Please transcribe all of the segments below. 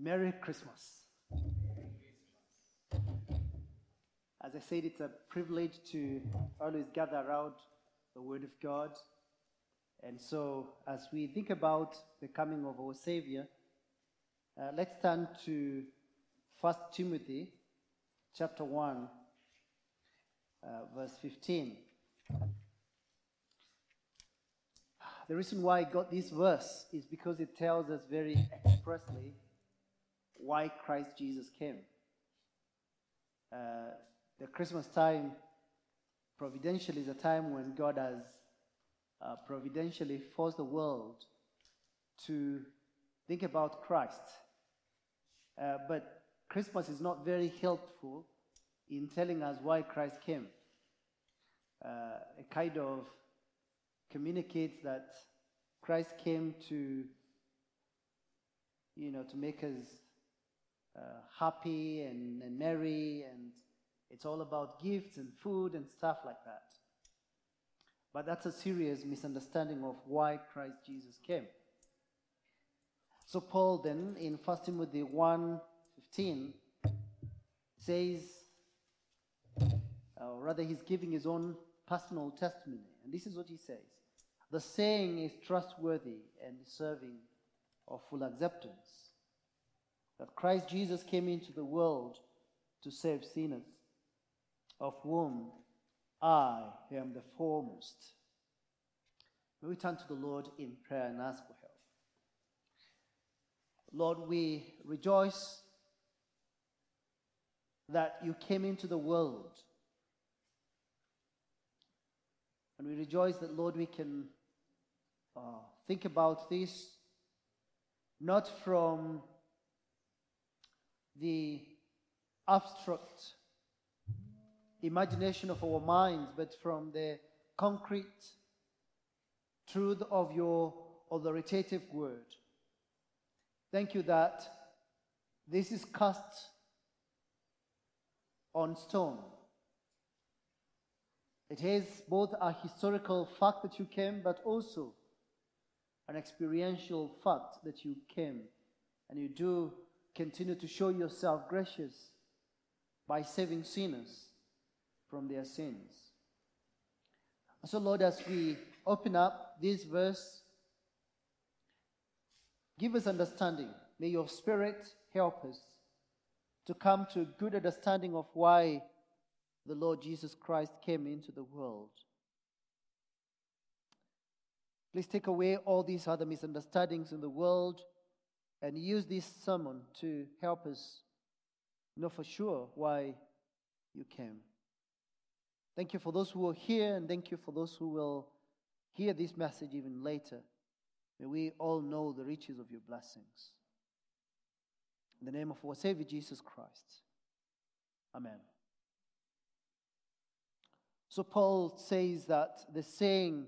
Merry Christmas. As I said, it's a privilege to always gather around the Word of God. And so, as we think about the coming of our Savior, uh, let's turn to 1 Timothy chapter 1, uh, verse 15. The reason why I got this verse is because it tells us very expressly why Christ Jesus came. Uh, the Christmas time, providentially, is a time when God has uh, providentially forced the world to think about Christ. Uh, but Christmas is not very helpful in telling us why Christ came. Uh, it kind of communicates that Christ came to, you know, to make us uh, happy and, and merry, and it's all about gifts and food and stuff like that. But that's a serious misunderstanding of why Christ Jesus came. So Paul then in 1 Timothy 1:15 says, or rather he's giving his own personal testimony. And this is what he says. The saying is trustworthy and deserving of full acceptance that Christ Jesus came into the world to save sinners, of whom I am the foremost. May we turn to the Lord in prayer and ask for help. Lord, we rejoice that you came into the world. And we rejoice that, Lord, we can uh, think about this not from the abstract imagination of our minds, but from the concrete truth of your authoritative word. Thank you that this is cast on stone. It is both a historical fact that you came, but also an experiential fact that you came. And you do continue to show yourself gracious by saving sinners from their sins. So, Lord, as we open up this verse, give us understanding. May your Spirit help us to come to a good understanding of why the Lord Jesus Christ came into the world. Please take away all these other misunderstandings in the world and use this sermon to help us know for sure why you came. Thank you for those who are here, and thank you for those who will hear this message even later. May we all know the riches of your blessings. In the name of our Savior Jesus Christ. Amen. So, Paul says that the saying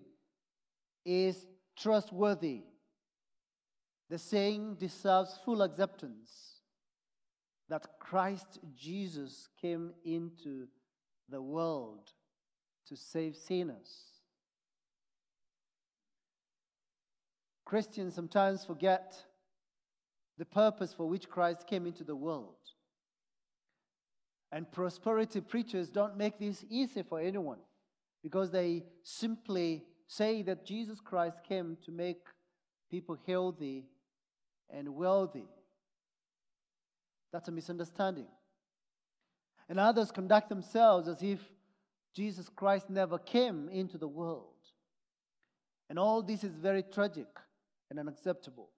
is trustworthy. The saying deserves full acceptance that Christ Jesus came into the world to save sinners. Christians sometimes forget the purpose for which Christ came into the world. And prosperity preachers don't make this easy for anyone because they simply say that Jesus Christ came to make people healthy and wealthy. That's a misunderstanding. And others conduct themselves as if Jesus Christ never came into the world. And all this is very tragic and unacceptable.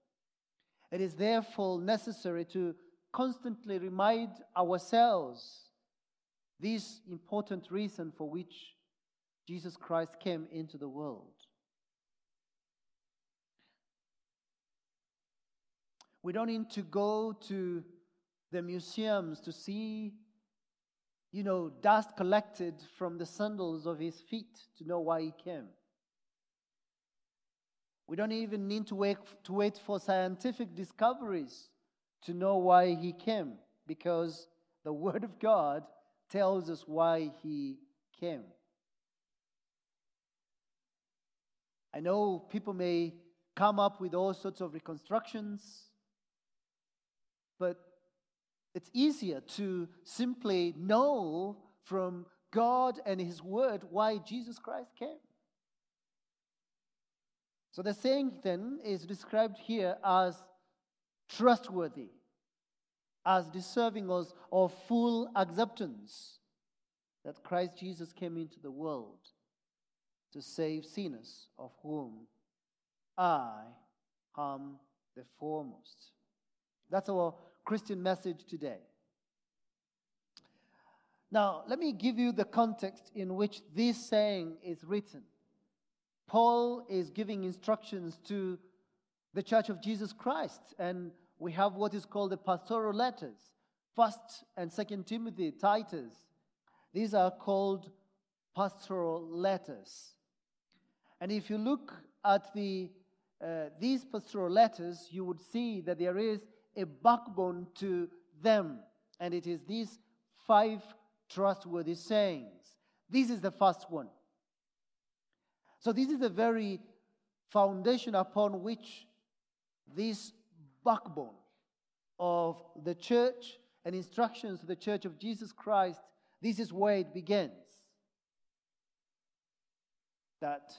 It is therefore necessary to constantly remind ourselves this important reason for which Jesus Christ came into the world. We don't need to go to the museums to see you know, dust collected from the sandals of his feet to know why he came. We don't even need to wait, to wait for scientific discoveries to know why he came, because the Word of God tells us why he came. I know people may come up with all sorts of reconstructions, but it's easier to simply know from God and His Word why Jesus Christ came. So the saying then is described here as trustworthy, as deserving us of full acceptance that Christ Jesus came into the world to save sinners, of whom I am the foremost. That's our Christian message today. Now, let me give you the context in which this saying is written. Paul is giving instructions to the Church of Jesus Christ, and we have what is called the pastoral letters First and Second Timothy, Titus. These are called pastoral letters. And if you look at the, uh, these pastoral letters, you would see that there is a backbone to them. And it is these five trustworthy sayings. This is the first one. So, this is the very foundation upon which this backbone of the church and instructions to the church of Jesus Christ, this is where it begins. That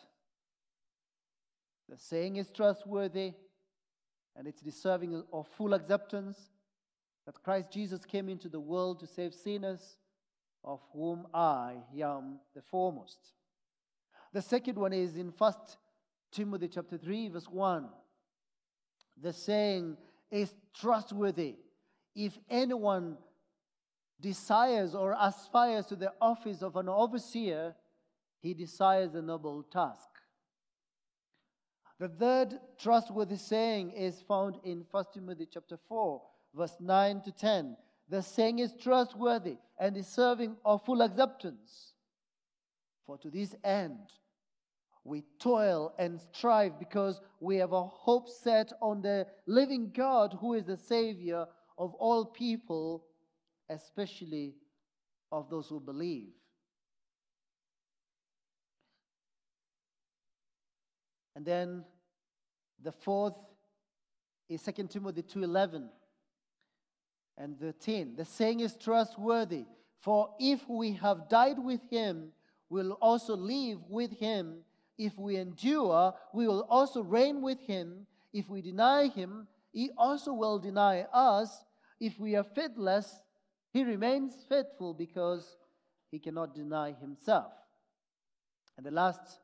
the saying is trustworthy and it's deserving of full acceptance that Christ Jesus came into the world to save sinners, of whom I am the foremost. The second one is in 1 Timothy chapter 3 verse 1. The saying is trustworthy. If anyone desires or aspires to the office of an overseer, he desires a noble task. The third trustworthy saying is found in 1 Timothy chapter 4, verse 9 to 10. The saying is trustworthy and deserving of full acceptance. For to this end we toil and strive because we have a hope set on the living God who is the Savior of all people, especially of those who believe. And then the fourth is 2 Timothy 2:11 and 13. The saying is trustworthy, for if we have died with him, we'll also live with him. If we endure, we will also reign with him. If we deny him, he also will deny us. If we are faithless, he remains faithful because he cannot deny himself. And the last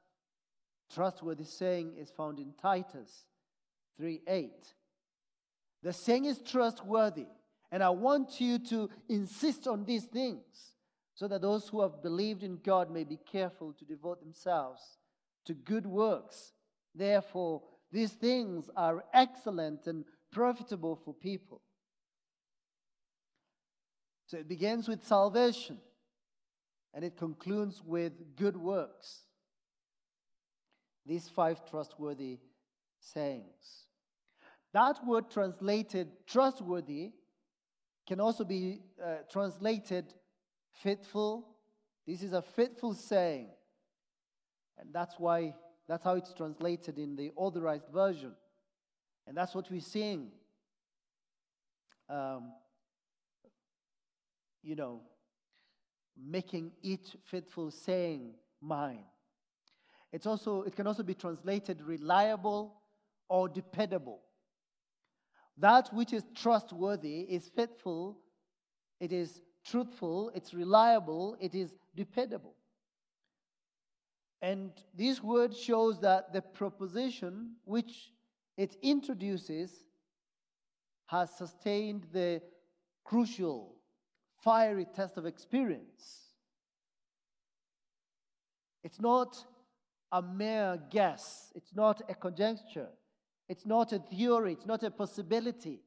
trustworthy saying is found in Titus 3 8. The saying is trustworthy, and I want you to insist on these things so that those who have believed in God may be careful to devote themselves to good works. Therefore, these things are excellent and profitable for people. So it begins with salvation and it concludes with good works these five trustworthy sayings. That word translated trustworthy can also be uh, translated faithful. This is a faithful saying. And that's why that's how it's translated in the authorized version. And that's what we sing. Um, you know, making each faithful saying mine. It's also, it can also be translated reliable or dependable. That which is trustworthy is faithful, it is truthful, it's reliable, it is dependable. And this word shows that the proposition which it introduces has sustained the crucial, fiery test of experience. It's not a mere guess, it's not a conjecture, it's not a theory, it's not a possibility.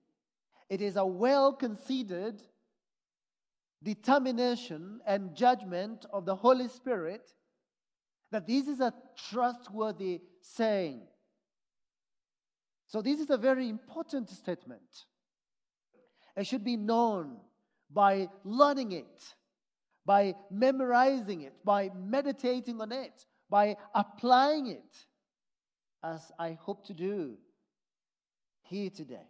It is a well considered determination and judgment of the Holy Spirit that this is a trustworthy saying. So, this is a very important statement. It should be known by learning it, by memorizing it, by meditating on it, by applying it, as I hope to do here today.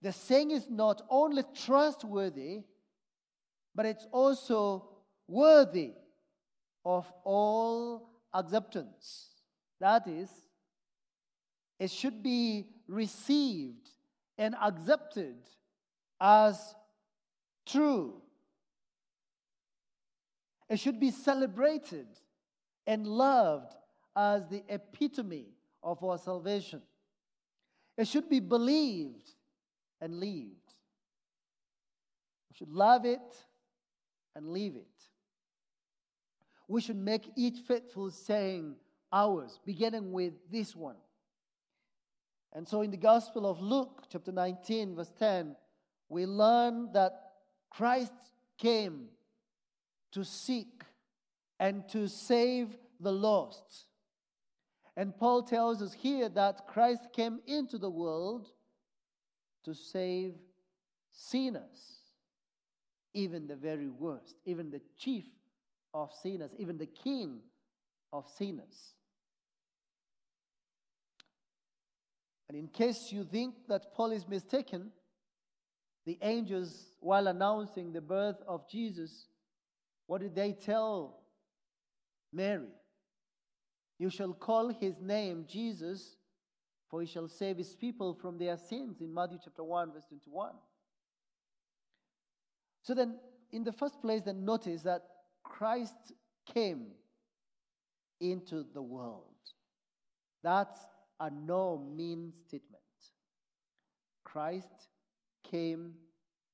the saying is not only trustworthy, but it's also worthy of all acceptance. That is, it should be received and accepted as true. It should be celebrated and loved as the epitome of our salvation. It should be believed and lived. We should love it and live it. We should make each faithful saying ours, beginning with this one. And so in the Gospel of Luke, chapter 19, verse 10, we learn that Christ came to seek and to save the lost. And Paul tells us here that Christ came into the world to save sinners, even the very worst, even the chief of sinners, even the king of sinners. And in case you think that Paul is mistaken, the angels, while announcing the birth of Jesus, what did they tell Mary? You shall call his name Jesus, for he shall save his people from their sins, in Matthew chapter 1, verse 21. So then, in the first place, then notice that Christ came into the world. That's a no mean statement. Christ came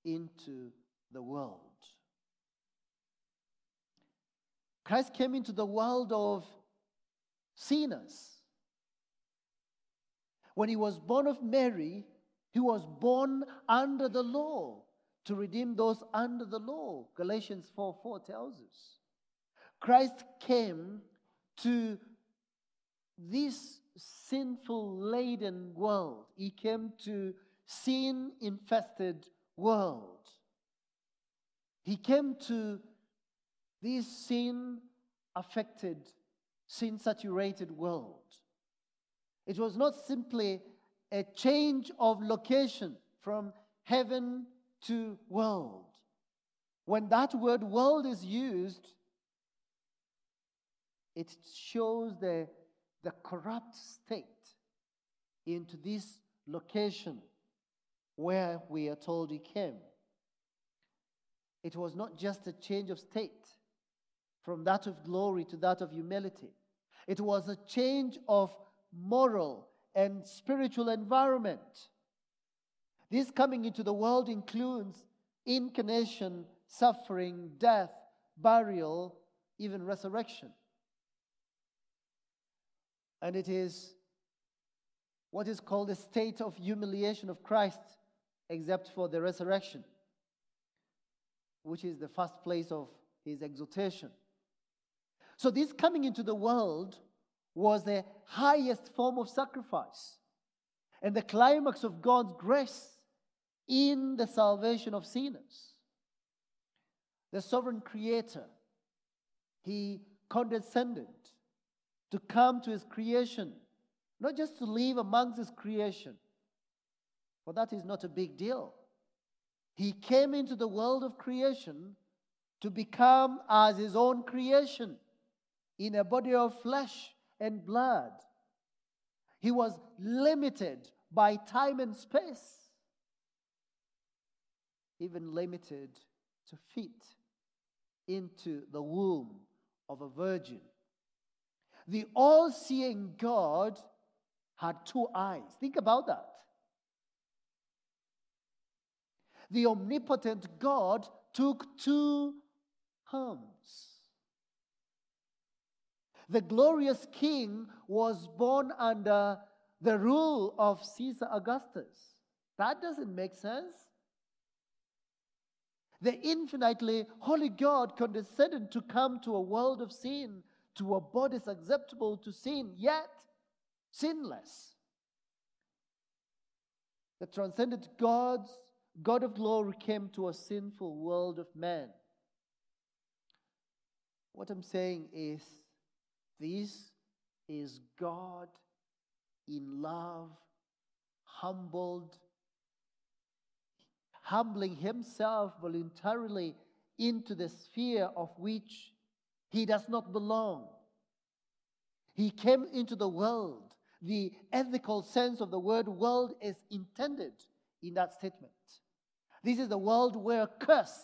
into the world. Christ came into the world of sinners. When he was born of Mary, he was born under the law to redeem those under the law. Galatians 4 4 tells us. Christ came to this sinful laden world. He came to sin infested world. He came to this sin affected, sin saturated world. It was not simply a change of location from heaven to world. When that word world is used, it shows the, the corrupt state into this location where we are told he came. It was not just a change of state from that of glory to that of humility, it was a change of moral and spiritual environment. This coming into the world includes incarnation, suffering, death, burial, even resurrection. And it is what is called the state of humiliation of Christ, except for the resurrection, which is the first place of his exaltation. So, this coming into the world was the highest form of sacrifice and the climax of God's grace in the salvation of sinners. The sovereign creator, he condescended to come to his creation, not just to live amongst his creation, for that is not a big deal. He came into the world of creation to become as his own creation in a body of flesh and blood. He was limited by time and space even limited to fit into the womb of a virgin. The all seeing God had two eyes. Think about that. The omnipotent God took two arms. The glorious king was born under the rule of Caesar Augustus. That doesn't make sense. The infinitely holy God condescended to come to a world of sin, to a body acceptable to sin, yet sinless. The transcendent God's God of glory came to a sinful world of man. What I'm saying is, this is God in love, humbled, humbling himself voluntarily into the sphere of which he does not belong. He came into the world. The ethical sense of the word world is intended in that statement. This is the world where curse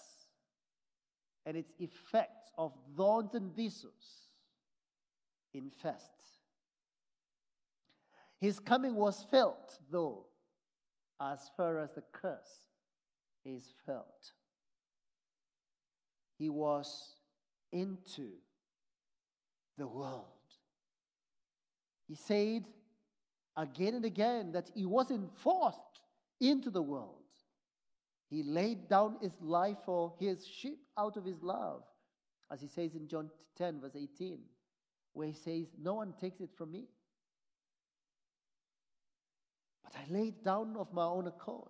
and its effects of thorns and thistles infest. His coming was felt, though, as far as the curse is felt. He was into the world. He said again and again that he wasn't forced into the world. He laid down his life for his sheep out of his love, as he says in John 10, verse 18, where he says, No one takes it from me. But I laid it down of my own accord.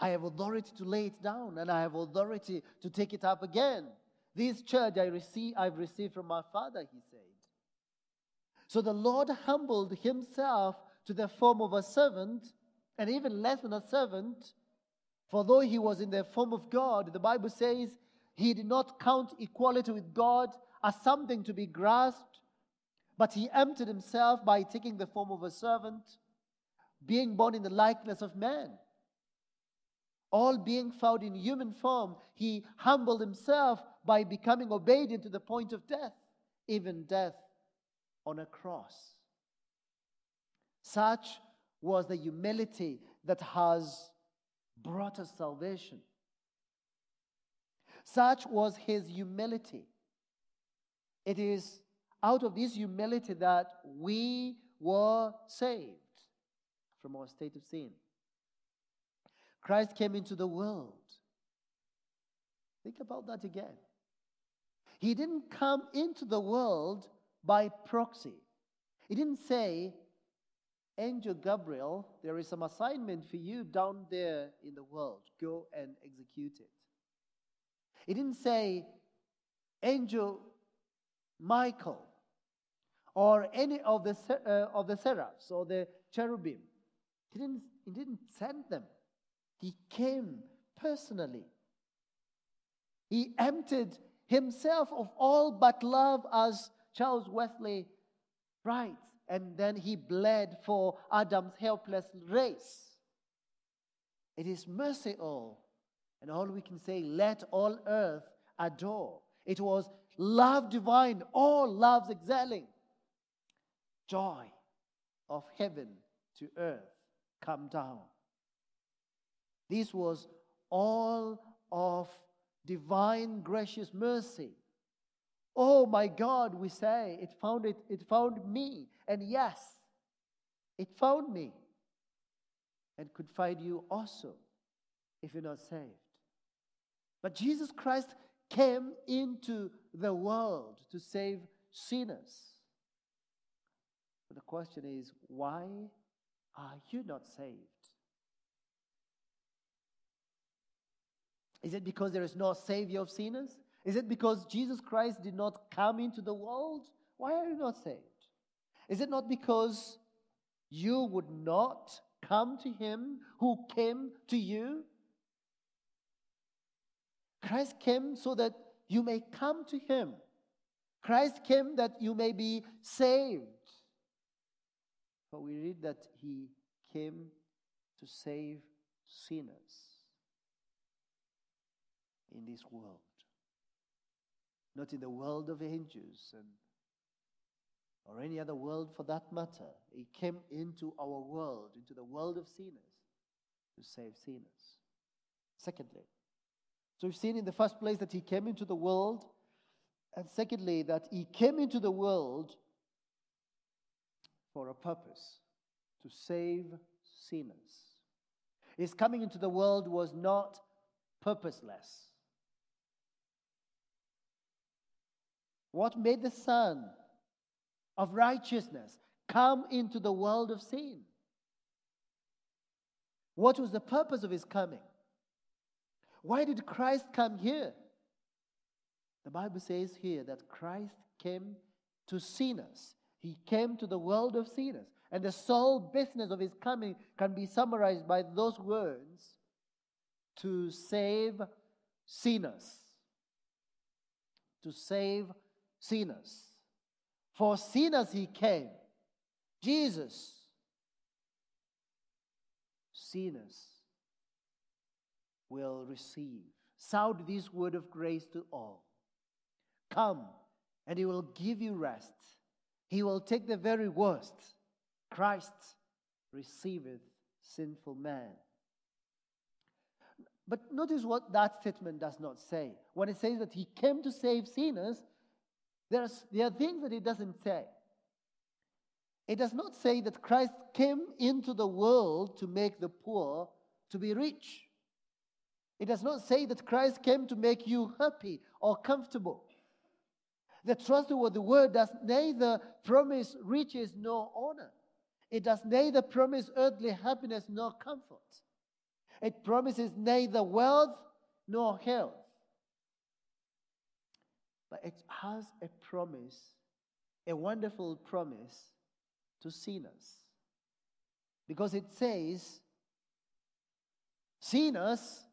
I have authority to lay it down, and I have authority to take it up again. This church I receive, I've received from my Father, he said. So the Lord humbled himself to the form of a servant, and even less than a servant, for though he was in the form of God, the Bible says he did not count equality with God as something to be grasped, but he emptied himself by taking the form of a servant, being born in the likeness of man. All being found in human form, he humbled himself by becoming obedient to the point of death, even death on a cross. Such was the humility that has brought us salvation. Such was his humility. It is out of this humility that we were saved from our state of sin. Christ came into the world. Think about that again. He didn't come into the world by proxy. He didn't say, Angel Gabriel, there is some assignment for you down there in the world. Go and execute it. He didn't say, Angel Michael, or any of the, uh, of the seraphs or the cherubim. He didn't, he didn't send them. He came personally. He emptied himself of all but love, as Charles Wesley writes, and then he bled for Adam's helpless race. It is mercy all, and all we can say, let all earth adore. It was love divine, all loves excelling. Joy of heaven to earth come down. This was all of divine gracious mercy. Oh my God, we say, it found it, it found me. And yes, it found me. And could find you also if you're not saved. But Jesus Christ came into the world to save sinners. But the question is, why are you not saved? Is it because there is no Savior of sinners? Is it because Jesus Christ did not come into the world? Why are you not saved? Is it not because you would not come to Him who came to you? Christ came so that you may come to Him. Christ came that you may be saved. But we read that He came to save sinners in this world, not in the world of angels and or any other world for that matter. He came into our world, into the world of sinners, to save sinners. Secondly, so we've seen in the first place that he came into the world, and secondly, that he came into the world for a purpose to save sinners. His coming into the world was not purposeless. What made the Son of righteousness come into the world of sin? What was the purpose of his coming? Why did Christ come here? The Bible says here that Christ came to sinners. He came to the world of sinners. And the sole business of his coming can be summarized by those words to save sinners. To save sinners. For sinners he came. Jesus. Sinners will receive. Sound this word of grace to all. Come, and he will give you rest. He will take the very worst. Christ receiveth sinful man. But notice what that statement does not say. When it says that he came to save sinners, there's, there are things that it doesn't say. It does not say that Christ came into the world to make the poor to be rich. It does not say that Christ came to make you happy or comfortable. The trustworthy word does neither promise riches nor honor. It does neither promise earthly happiness nor comfort. It promises neither wealth nor health. But it has a promise, a wonderful promise to sinners. Because it says, sinners,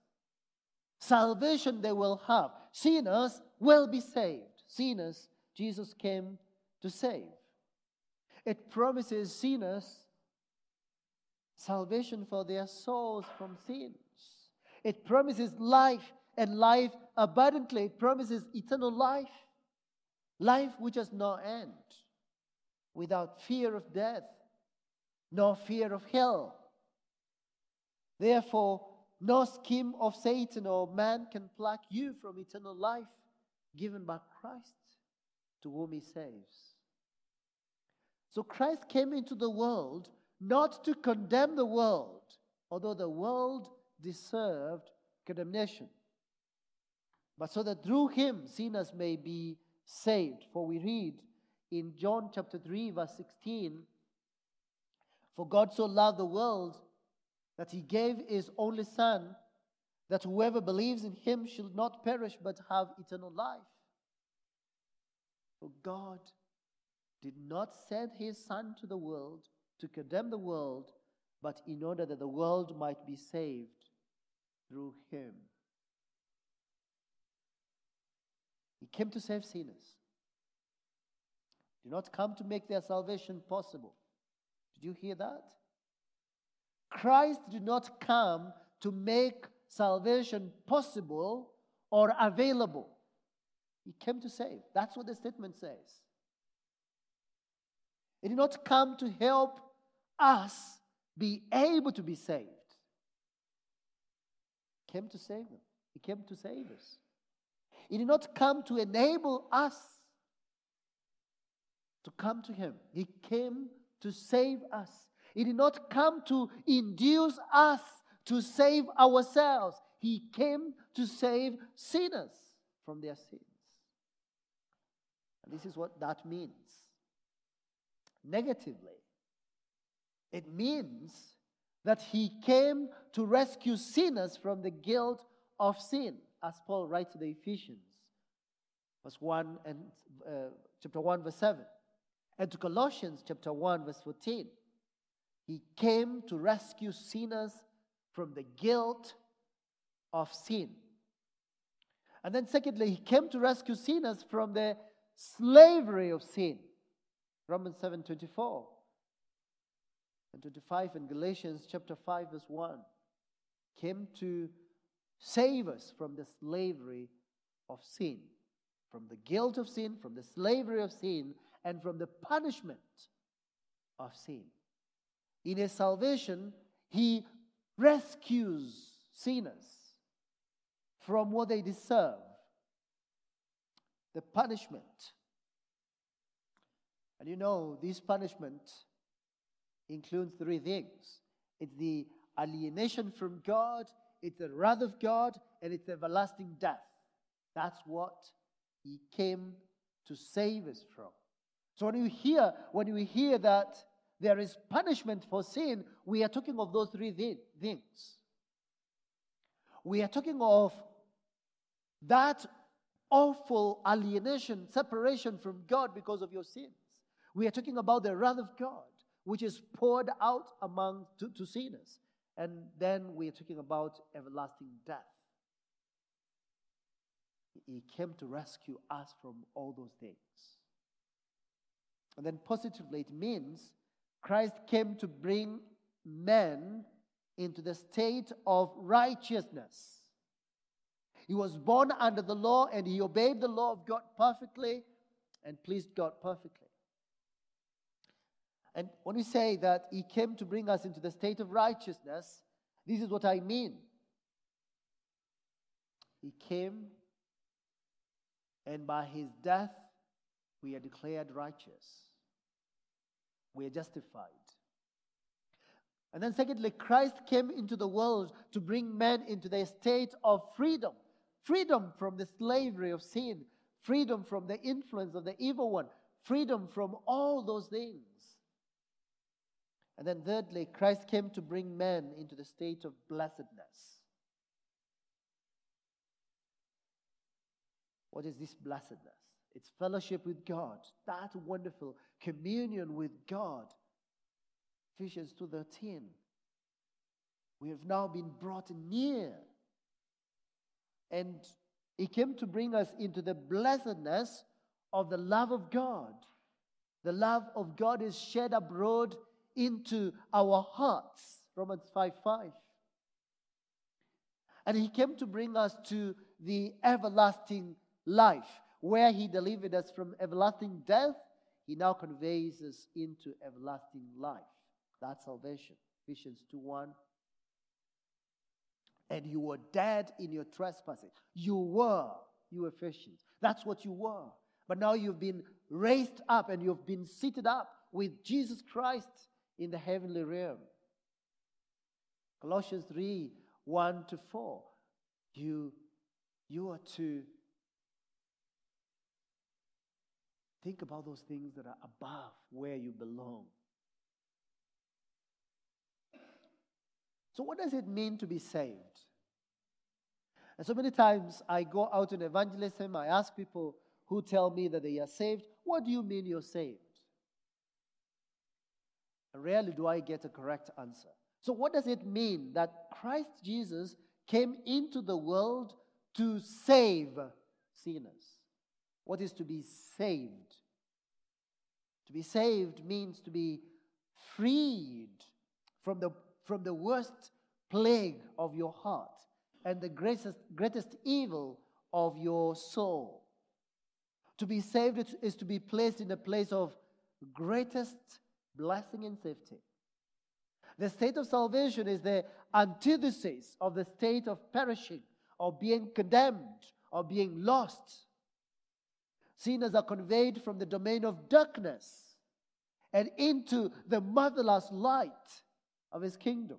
salvation they will have. Sinners will be saved. Sinners, Jesus came to save. It promises sinners salvation for their souls from sins. It promises life and life abundantly. It promises eternal life, life which has no end, without fear of death, nor fear of hell. Therefore, no scheme of Satan or man can pluck you from eternal life given by Christ to whom he saves. So Christ came into the world not to condemn the world, although the world deserved condemnation, but so that through him sinners may be saved. For we read in John chapter 3, verse 16 For God so loved the world that he gave his only Son, that whoever believes in him shall not perish but have eternal life. For God did not send his Son to the world to condemn the world, but in order that the world might be saved through him. He came to save sinners. Did not come to make their salvation possible. Did you hear that? Christ did not come to make salvation possible or available. He came to save. That's what the statement says. He did not come to help us be able to be saved. He came to save them. He came to save us. He did not come to enable us to come to Him. He came to save us. He did not come to induce us to save ourselves. He came to save sinners from their sins. And this is what that means. Negatively, it means that he came to rescue sinners from the guilt of sin, as Paul writes to the Ephesians, verse 1 and uh, chapter 1, verse 7, and to Colossians chapter 1, verse 14. He came to rescue sinners from the guilt of sin. And then, secondly, he came to rescue sinners from the slavery of sin. Romans 7 24 and 25 and Galatians chapter 5, verse 1 came to save us from the slavery of sin, from the guilt of sin, from the slavery of sin, and from the punishment of sin. In his salvation, he rescues sinners from what they deserve the punishment. And you know, this punishment includes three things it's the alienation from God, it's the wrath of God, and it's everlasting death. That's what He came to save us from. So when you hear, when you hear that there is punishment for sin, we are talking of those three things. We are talking of that awful alienation, separation from God because of your sins. We are talking about the wrath of God which is poured out among to, to sinners. And then we're talking about everlasting death. He came to rescue us from all those things. And then positively, it means Christ came to bring men into the state of righteousness. He was born under the law and he obeyed the law of God perfectly and pleased God perfectly. And when we say that he came to bring us into the state of righteousness, this is what I mean. He came, and by his death, we are declared righteous. We are justified. And then, secondly, Christ came into the world to bring men into the state of freedom freedom from the slavery of sin, freedom from the influence of the evil one, freedom from all those things. And then, thirdly, Christ came to bring men into the state of blessedness. What is this blessedness? It's fellowship with God, that wonderful communion with God. Ephesians 2:13. We have now been brought near. And he came to bring us into the blessedness of the love of God. The love of God is shed abroad into our hearts. Romans 5 5. And he came to bring us to the everlasting life, where he delivered us from everlasting death. He now conveys us into everlasting life. That's salvation. Ephesians 2 1. And you were dead in your trespasses. You were, you Ephesians. That's what you were. But now you've been raised up and you've been seated up with Jesus Christ in the heavenly realm. Colossians 3 1 to 4. You, you are to think about those things that are above where you belong. So, what does it mean to be saved? And so many times I go out in evangelism, I ask people who tell me that they are saved, What do you mean you're saved? Rarely do I get a correct answer. So, what does it mean that Christ Jesus came into the world to save sinners? What is to be saved? To be saved means to be freed from the, from the worst plague of your heart and the greatest, greatest evil of your soul. To be saved is to be placed in a place of greatest blessing and safety. The state of salvation is the antithesis of the state of perishing, or being condemned, or being lost. Sinners are conveyed from the domain of darkness and into the motherless light of his kingdom.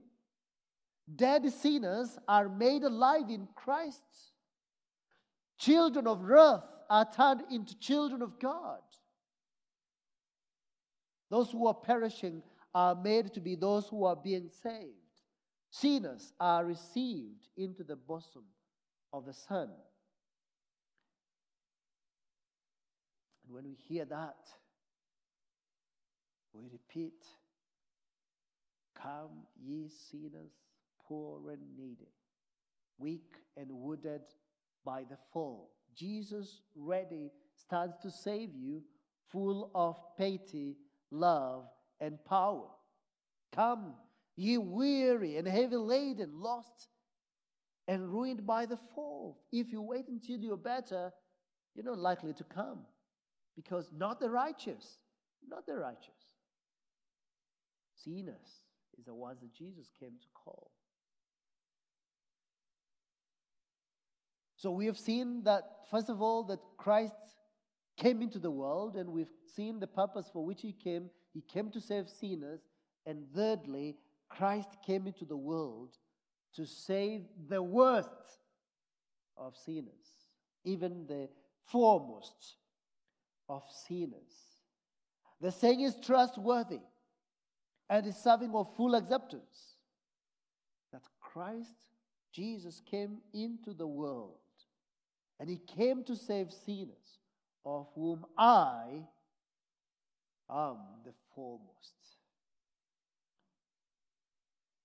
Dead sinners are made alive in Christ. Children of wrath are turned into children of God. Those who are perishing are made to be those who are being saved. Sinners are received into the bosom of the Son. And when we hear that, we repeat, Come, ye sinners, poor and needy, weak and wounded by the fall. Jesus ready stands to save you, full of pity love, and power. Come, ye weary and heavy laden, lost and ruined by the fall. If you wait until you're better, you're not likely to come. Because not the righteous, not the righteous. Sinners is the ones that Jesus came to call. So we have seen that, first of all, that Christ came into the world, and we've seen the purpose for which he came. He came to save sinners. And thirdly, Christ came into the world to save the worst of sinners, even the foremost of sinners. The saying is trustworthy and is serving of full acceptance that Christ Jesus came into the world and he came to save sinners of whom I am the foremost.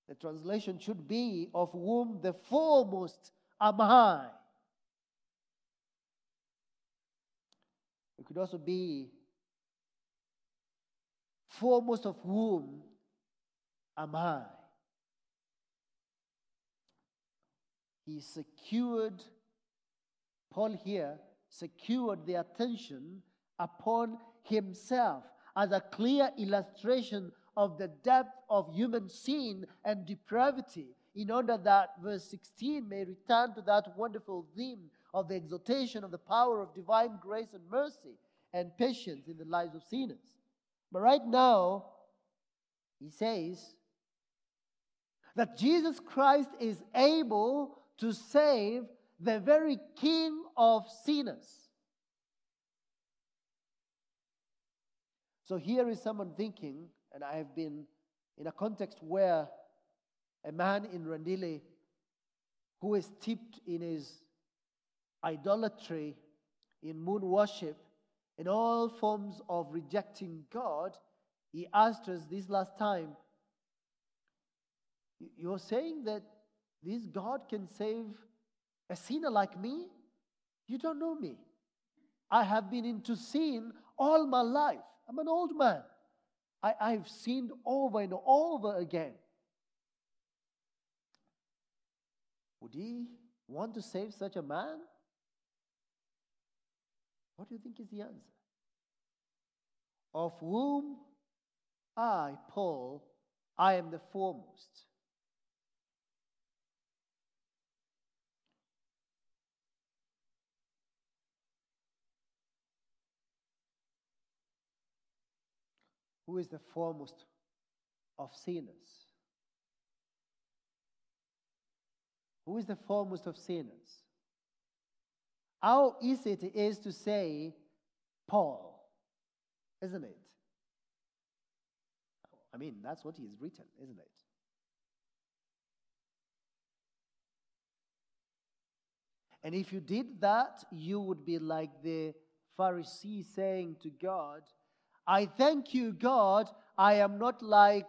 The translation should be, of whom the foremost am I. It could also be, foremost of whom am I. He secured, Paul here secured the attention upon himself as a clear illustration of the depth of human sin and depravity, in order that verse 16 may return to that wonderful theme of the exaltation of the power of divine grace and mercy and patience in the lives of sinners. But right now, he says that Jesus Christ is able to save the very king of sinners. So here is someone thinking, and I have been in a context where a man in Rendille who is steeped in his idolatry, in moon worship, in all forms of rejecting God, he asked us this last time, You're saying that this God can save a sinner like me? You don't know me. I have been into sin all my life. I'm an old man. I, I've sinned over and over again. Would he want to save such a man? What do you think is the answer? Of whom I, Paul, I am the foremost. Who is the foremost of sinners? Who is the foremost of sinners? How easy it is to say Paul, isn't it? I mean, that's what he's written, isn't it? And if you did that, you would be like the Pharisee saying to God, I thank you, God, I am not like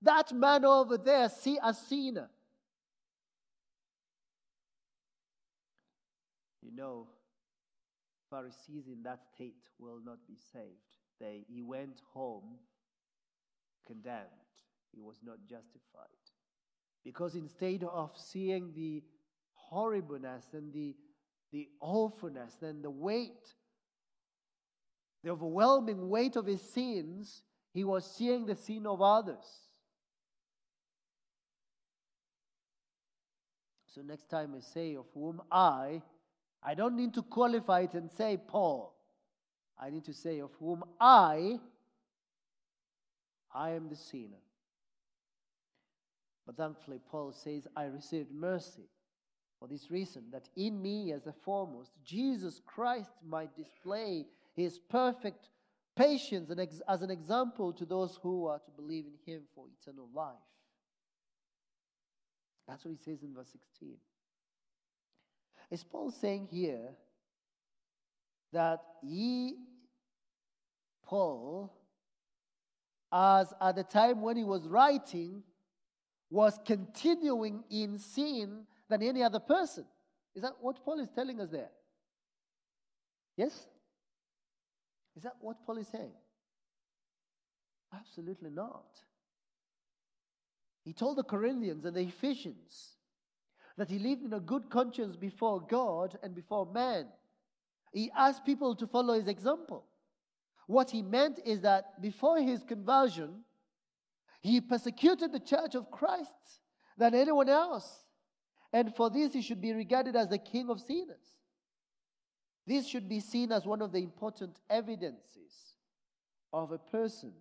that man over there, see a sinner. You know, Pharisees in that state will not be saved. They, he went home condemned. He was not justified. Because instead of seeing the horribleness and the, the awfulness and the weight, the overwhelming weight of his sins, he was seeing the sin of others. So next time I say, of whom I, I don't need to qualify it and say Paul. I need to say, of whom I, I am the sinner. But thankfully, Paul says, I received mercy for this reason, that in me, as the foremost, Jesus Christ might display his perfect patience and ex- as an example to those who are to believe in him for eternal life. That's what he says in verse 16. Is Paul saying here that he, Paul, as at the time when he was writing, was continuing in sin than any other person? Is that what Paul is telling us there? Yes? Is that what Paul is saying? Absolutely not. He told the Corinthians and the Ephesians that he lived in a good conscience before God and before man. He asked people to follow his example. What he meant is that before his conversion, he persecuted the church of Christ than anyone else. And for this, he should be regarded as the king of sinners. This should be seen as one of the important evidences of a person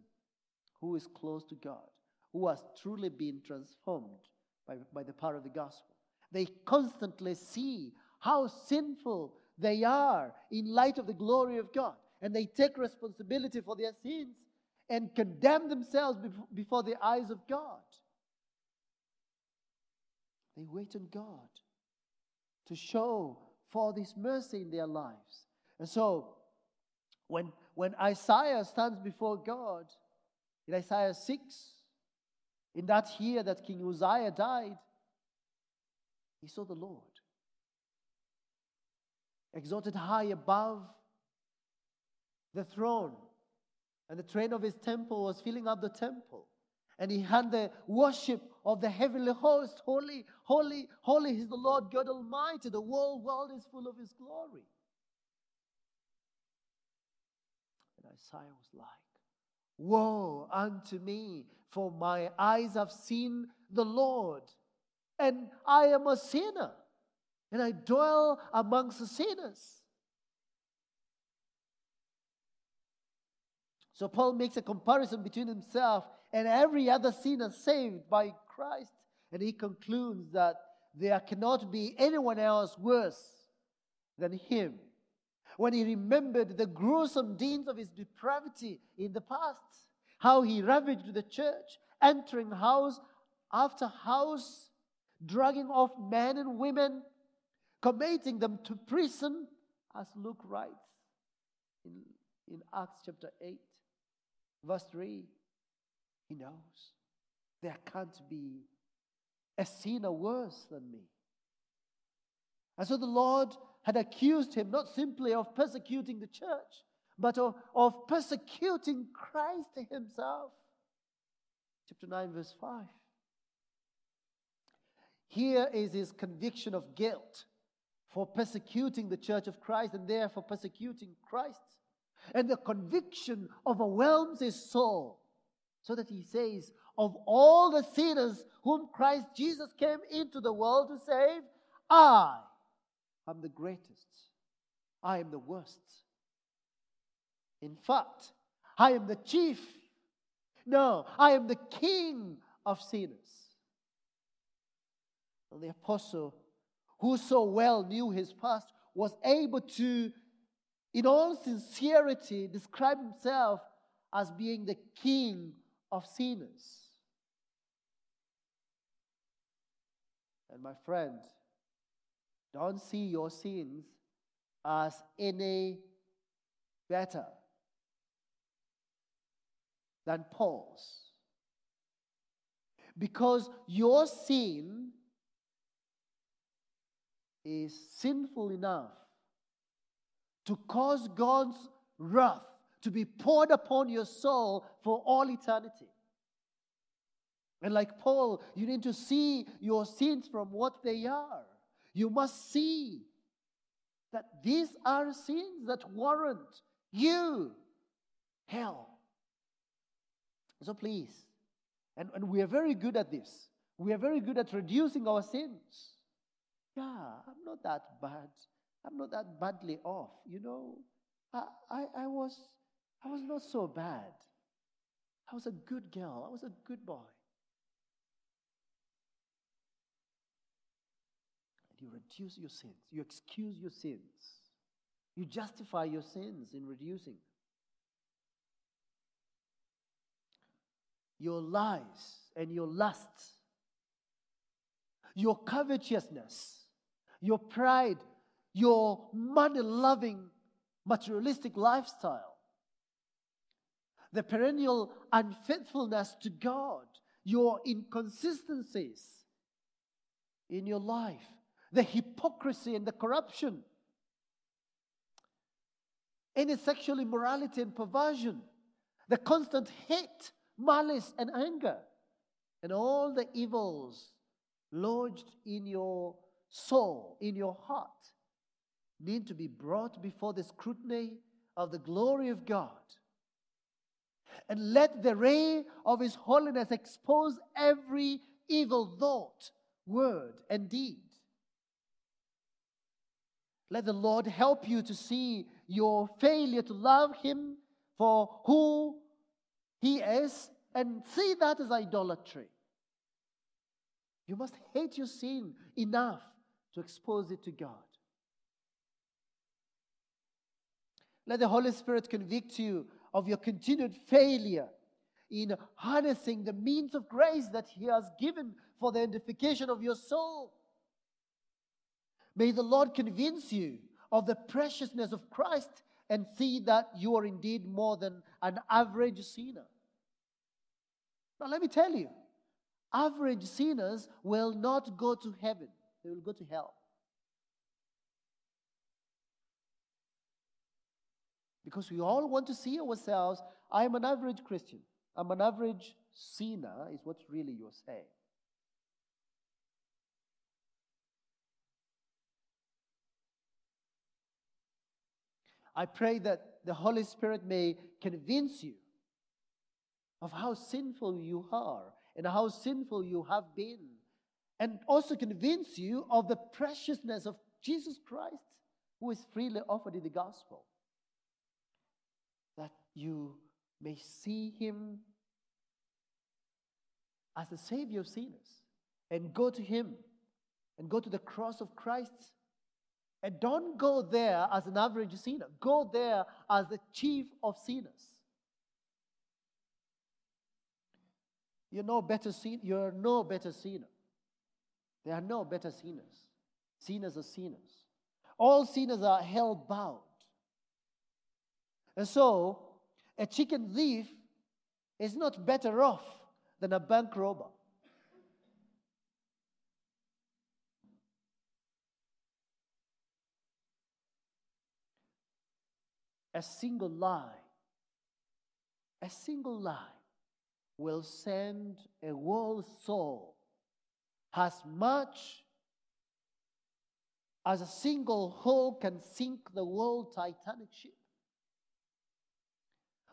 who is close to God, who has truly been transformed by, by the power of the gospel. They constantly see how sinful they are in light of the glory of God. And they take responsibility for their sins and condemn themselves before the eyes of God. They wait on God to show for this mercy in their lives. And so, when, when Isaiah stands before God, in Isaiah 6, In that year that King Uzziah died, he saw the Lord exalted high above the throne. And the train of his temple was filling up the temple. And he had the worship of the heavenly host Holy, holy, holy is the Lord God Almighty. The whole world is full of his glory. And Isaiah was like, Woe unto me, for my eyes have seen the Lord, and I am a sinner, and I dwell amongst the sinners. So Paul makes a comparison between himself and every other sinner saved by Christ. And he concludes that there cannot be anyone else worse than him. When he remembered the gruesome deeds of his depravity in the past, how he ravaged the church, entering house after house, dragging off men and women, committing them to prison, as Luke writes in, in Acts chapter 8, verse 3. He knows there can't be a sinner worse than me. And so the Lord had accused him not simply of persecuting the church, but of, of persecuting Christ himself. Chapter 9, verse 5. Here is his conviction of guilt for persecuting the church of Christ and therefore persecuting Christ. And the conviction overwhelms his soul so that he says, Of all the sinners whom Christ Jesus came into the world to save, I am the greatest. I am the worst. In fact, I am the chief. No, I am the king of sinners. The apostle, who so well knew his past, was able to, in all sincerity, describe himself as being the king of sinners. And my friend, don't see your sins as any better than Paul's. Because your sin is sinful enough to cause God's wrath to be poured upon your soul for all eternity. And like Paul, you need to see your sins from what they are. You must see that these are sins that warrant you hell. So please, and, and we are very good at this. We are very good at reducing our sins. Yeah, I'm not that bad. I'm not that badly off. You know, I, I, I was I was not so bad. I was a good girl. I was a good boy. And you reduce your sins. You excuse your sins. You justify your sins in reducing Your lies and your lusts, your covetousness, your pride, your money loving materialistic lifestyle. The perennial unfaithfulness to God, your inconsistencies in your life, the hypocrisy and the corruption, any sexual immorality and perversion, the constant hate, malice, and anger, and all the evils lodged in your soul, in your heart, need to be brought before the scrutiny of the glory of God and let the ray of His holiness expose every evil thought, word, and deed. Let the Lord help you to see your failure to love Him for who He is and see that as idolatry. You must hate your sin enough to expose it to God. Let the Holy Spirit convict you of your continued failure in harnessing the means of grace that He has given for the edification of your soul. May the Lord convince you of the preciousness of Christ and see that you are indeed more than an average sinner. Now, let me tell you, average sinners will not go to heaven, they will go to hell. Because we all want to see ourselves, I'm an average Christian. I'm an average sinner, is what really you're saying. I pray that the Holy Spirit may convince you of how sinful you are and how sinful you have been, and also convince you of the preciousness of Jesus Christ, who is freely offered in the gospel. That you may see him as the Savior of sinners and go to him and go to the cross of Christ and don't go there as an average sinner. Go there as the chief of sinners. You're no better sin- you're no better sinner. There are no better sinners. Sinners are sinners. All sinners are hell bound. And so, a chicken thief is not better off than a bank robber. a single lie, a single lie will send a whole soul as much as a single hole can sink the whole Titanic ship.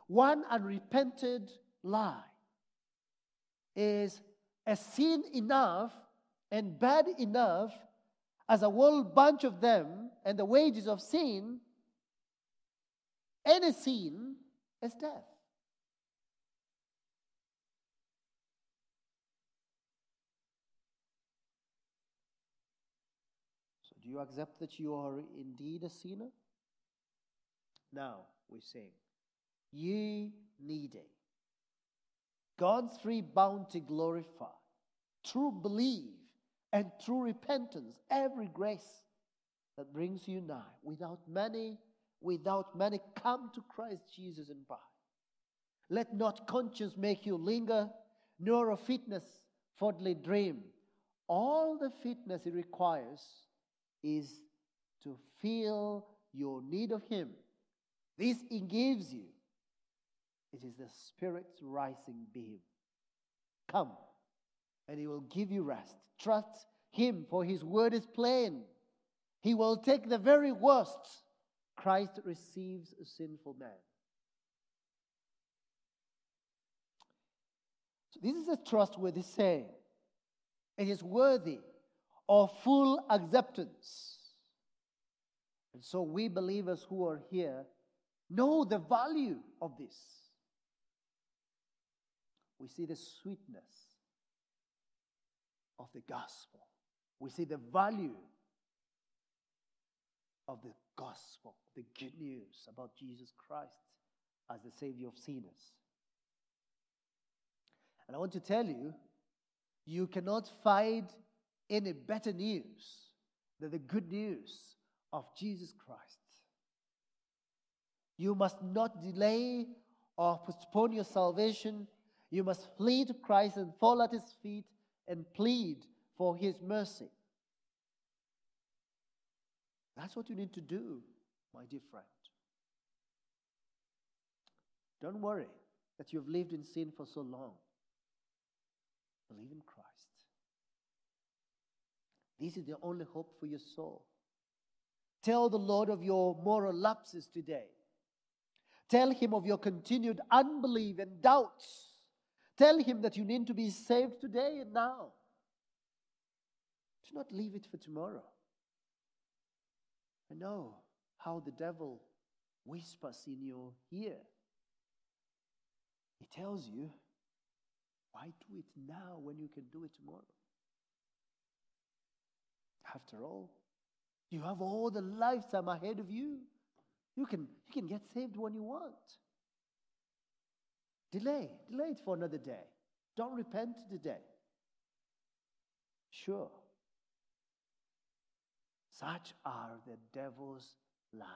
One unrepented lie is a sin enough and bad enough as a whole bunch of them and the wages of sin any sin is death. So, do you accept that you are indeed a sinner? Now we sing, Ye needy. God's free bounty glorify, true believe, and true repentance, every grace that brings you nigh, without many without money, come to Christ Jesus and buy. Let not conscience make you linger, nor a fitness fondly dream. All the fitness it requires is to feel your need of Him. This He gives you. It is the Spirit's rising beam. Come, and He will give you rest. Trust Him, for His word is plain. He will take the very worst Christ receives a sinful man. So this is a trustworthy saying. It is worthy of full acceptance. And so we believers who are here know the value of this. We see the sweetness of the gospel. We see the value of the gospel, the good news about Jesus Christ as the Savior of sinners. And I want to tell you, you cannot find any better news than the good news of Jesus Christ. You must not delay or postpone your salvation. You must flee to Christ and fall at his feet and plead for his mercy. That's what you need to do, my dear friend. Don't worry that you've lived in sin for so long. Believe in Christ. This is the only hope for your soul. Tell the Lord of your moral lapses today. Tell him of your continued unbelief and doubts. Tell him that you need to be saved today and now. Do not leave it for tomorrow. I know how the devil whispers in your ear. He tells you, why do it now when you can do it tomorrow? After all, you have all the lifetime ahead of you. You can, you can get saved when you want. Delay, delay it for another day. Don't repent today. Sure, such are the devil's lies.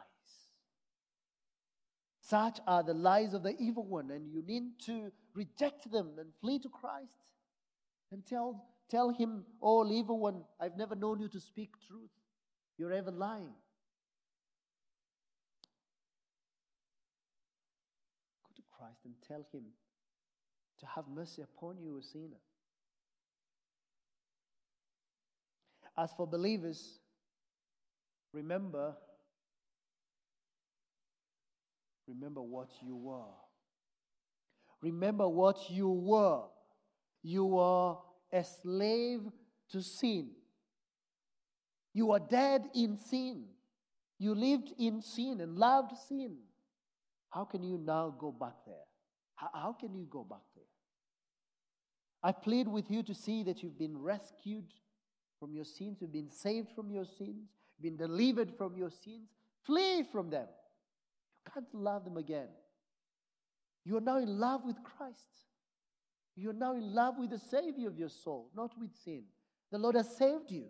Such are the lies of the evil one, and you need to reject them and flee to Christ. And tell, tell him, Oh, evil one, I've never known you to speak truth. You're ever lying. Go to Christ and tell him to have mercy upon you, a sinner. As for believers, remember, remember what you were. Remember what you were. You were a slave to sin. You were dead in sin. You lived in sin and loved sin. How can you now go back there? How, how can you go back there? I plead with you to see that you've been rescued from your sins, you've been saved from your sins, been delivered from your sins. Flee from them. You can't love them again. You are now in love with Christ. You are now in love with the Savior of your soul, not with sin. The Lord has saved you,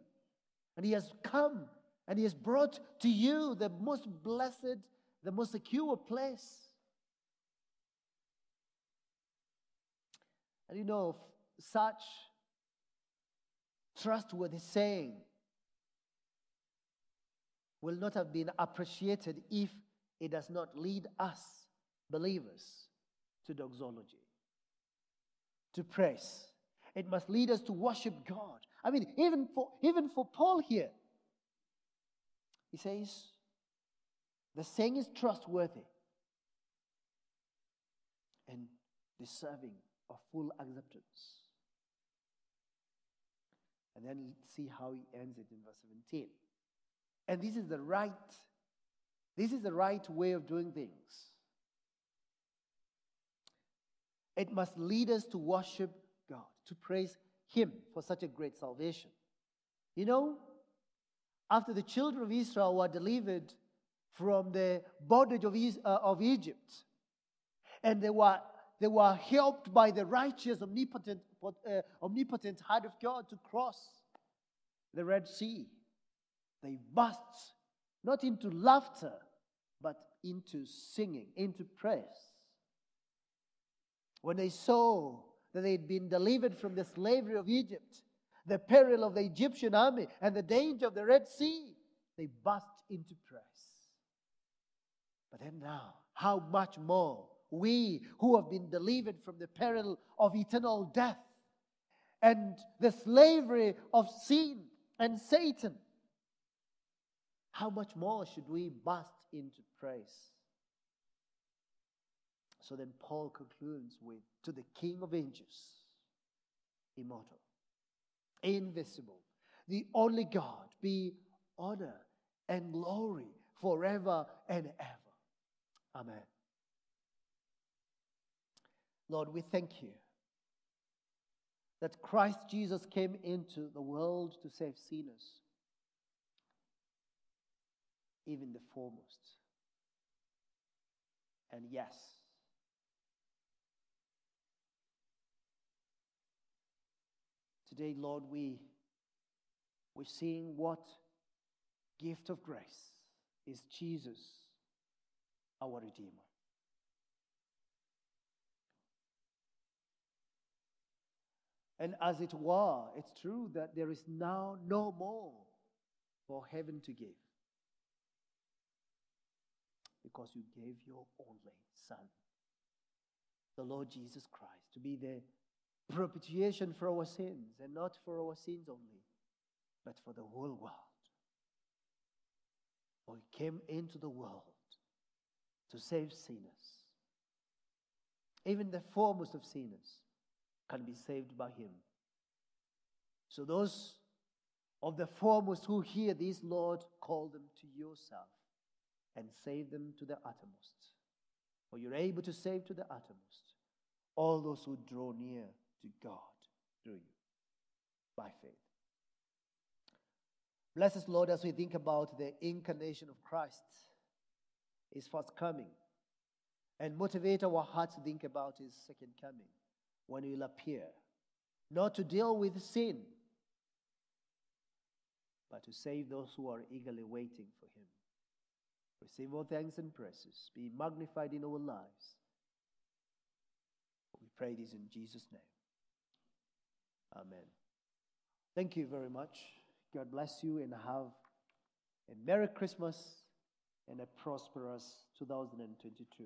and He has come and He has brought to you the most blessed, the most secure place. And you know, such trustworthy saying will not have been appreciated if it does not lead us, believers, to doxology, to praise. It must lead us to worship God. I mean, even for, even for Paul here, he says, the saying is trustworthy and deserving of full acceptance. And then see how he ends it in verse 17. And this is the right, this is the right way of doing things. It must lead us to worship God, to praise Him for such a great salvation. You know, after the children of Israel were delivered from the bondage of, uh, of Egypt, and they were, they were helped by the righteous, omnipotent, uh, omnipotent hand of God to cross the Red Sea. They burst not into laughter, but into singing, into praise when they saw that they'd been delivered from the slavery of Egypt, the peril of the Egyptian army, and the danger of the Red Sea, they burst into praise. But then now, how much more we who have been delivered from the peril of eternal death and the slavery of sin and Satan, how much more should we burst into praise? So then Paul concludes with To the King of Angels, immortal, invisible, the only God, be honor and glory forever and ever. Amen. Lord, we thank you that Christ Jesus came into the world to save sinners, even the foremost. And yes, Today, Lord, we, we're seeing what gift of grace is Jesus, our Redeemer. And as it were, it's true that there is now no more for heaven to give. Because you gave your only Son, the Lord Jesus Christ, to be the propitiation for our sins, and not for our sins only, but for the whole world. For he came into the world to save sinners. Even the foremost of sinners can be saved by him. So, those of the foremost who hear this, Lord, call them to yourself and save them to the uttermost. For you're able to save to the uttermost all those who draw near to God through you by faith. Bless us, Lord, as we think about the incarnation of Christ, his first coming, and motivate our hearts to think about his second coming when he will appear, not to deal with sin, but to save those who are eagerly waiting for him. Receive all thanks and praises. Be magnified in our lives. We pray this in Jesus' name. Amen. Thank you very much. God bless you and have a Merry Christmas and a prosperous 2022.